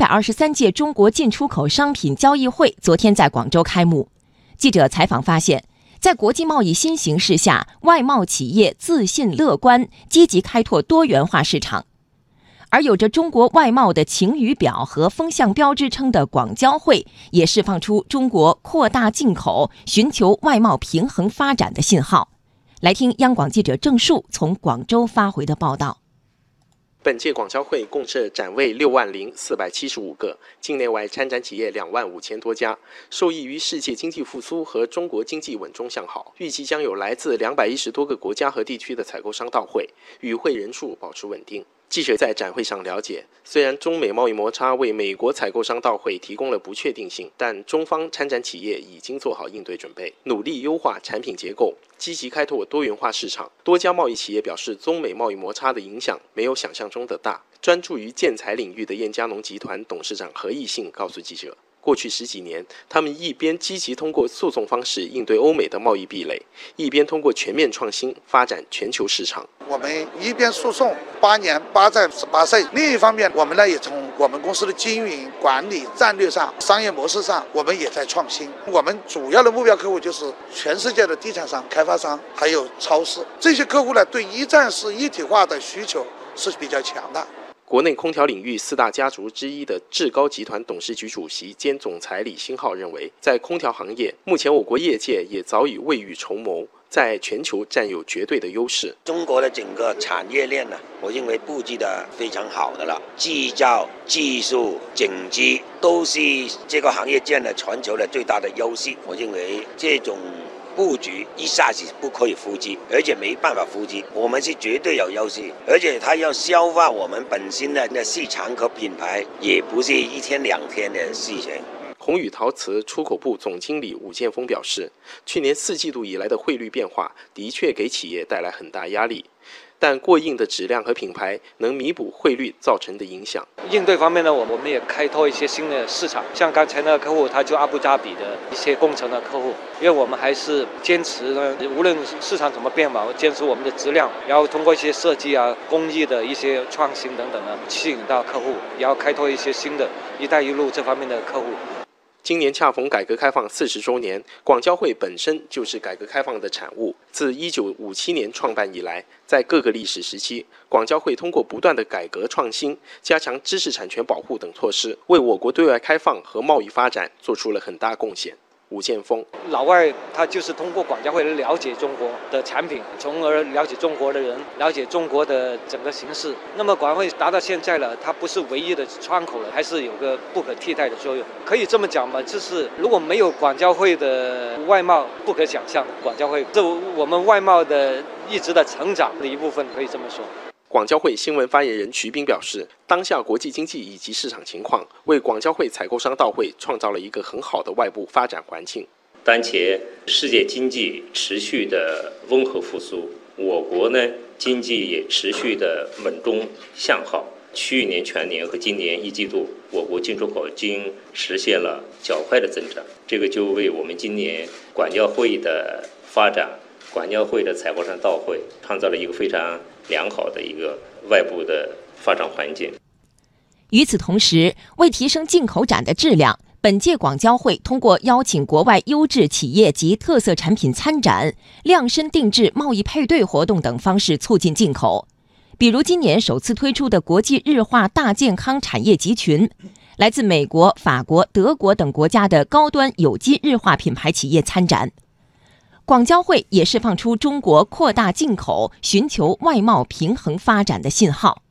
百二十三届中国进出口商品交易会昨天在广州开幕。记者采访发现，在国际贸易新形势下，外贸企业自信乐观，积极开拓多元化市场。而有着中国外贸的晴雨表和风向标之称的广交会，也释放出中国扩大进口、寻求外贸平衡发展的信号。来听央广记者郑树从广州发回的报道。本届广交会共设展位六万零四百七十五个，境内外参展企业两万五千多家。受益于世界经济复苏和中国经济稳中向好，预计将有来自两百一十多个国家和地区的采购商到会，与会人数保持稳定。记者在展会上了解，虽然中美贸易摩擦为美国采购商到会提供了不确定性，但中方参展企业已经做好应对准备，努力优化产品结构，积极开拓多元化市场。多家贸易企业表示，中美贸易摩擦的影响没有想象中的大。专注于建材领域的燕家农集团董事长何义信告诉记者。过去十几年，他们一边积极通过诉讼方式应对欧美的贸易壁垒，一边通过全面创新发展全球市场。我们一边诉讼八年八战十八岁，另一方面，我们呢也从我们公司的经营管理战略上、商业模式上，我们也在创新。我们主要的目标客户就是全世界的地产商、开发商，还有超市。这些客户呢，对一站式一体化的需求是比较强的。国内空调领域四大家族之一的志高集团董事局主席兼总裁李新浩认为，在空调行业，目前我国业界也早已未雨绸缪，在全球占有绝对的优势。中国的整个产业链呢，我认为布局的非常好的了，制造、技术、整机都是这个行业占了全球的最大的优势。我认为这种。布局一下子不可以复制，而且没办法复制。我们是绝对有优势，而且它要消化我们本身的那市场和品牌，也不是一天两天的事情。宏宇陶瓷出口部总经理武建峰表示，去年四季度以来的汇率变化的确给企业带来很大压力。但过硬的质量和品牌能弥补汇率造成的影响。应对方面呢，我我们也开拓一些新的市场，像刚才那个客户，他就阿布扎比的一些工程的客户，因为我们还是坚持呢，无论市场怎么变嘛，坚持我们的质量，然后通过一些设计啊、工艺的一些创新等等呢，吸引到客户，然后开拓一些新的一带一路这方面的客户。今年恰逢改革开放四十周年，广交会本身就是改革开放的产物。自一九五七年创办以来，在各个历史时期，广交会通过不断的改革创新、加强知识产权保护等措施，为我国对外开放和贸易发展做出了很大贡献。吴建峰，老外他就是通过广交会来了解中国的产品，从而了解中国的人，了解中国的整个形势。那么广交会达到现在了，它不是唯一的窗口了，还是有个不可替代的作用。可以这么讲嘛，就是如果没有广交会的外贸，不可想象。广交会是我们外贸的一直的成长的一部分，可以这么说。广交会新闻发言人徐斌表示，当下国际经济以及市场情况为广交会采购商到会创造了一个很好的外部发展环境。当前世界经济持续的温和复苏，我国呢经济也持续的稳中向好。去年全年和今年一季度，我国进出口经实现了较快的增长，这个就为我们今年广交会的发展。广交会的采购商到会，创造了一个非常良好的一个外部的发展环境。与此同时，为提升进口展的质量，本届广交会通过邀请国外优质企业及特色产品参展、量身定制贸易配对活动等方式促进进口。比如今年首次推出的国际日化大健康产业集群，来自美国、法国、德国等国家的高端有机日化品牌企业参展。广交会也释放出中国扩大进口、寻求外贸平衡发展的信号。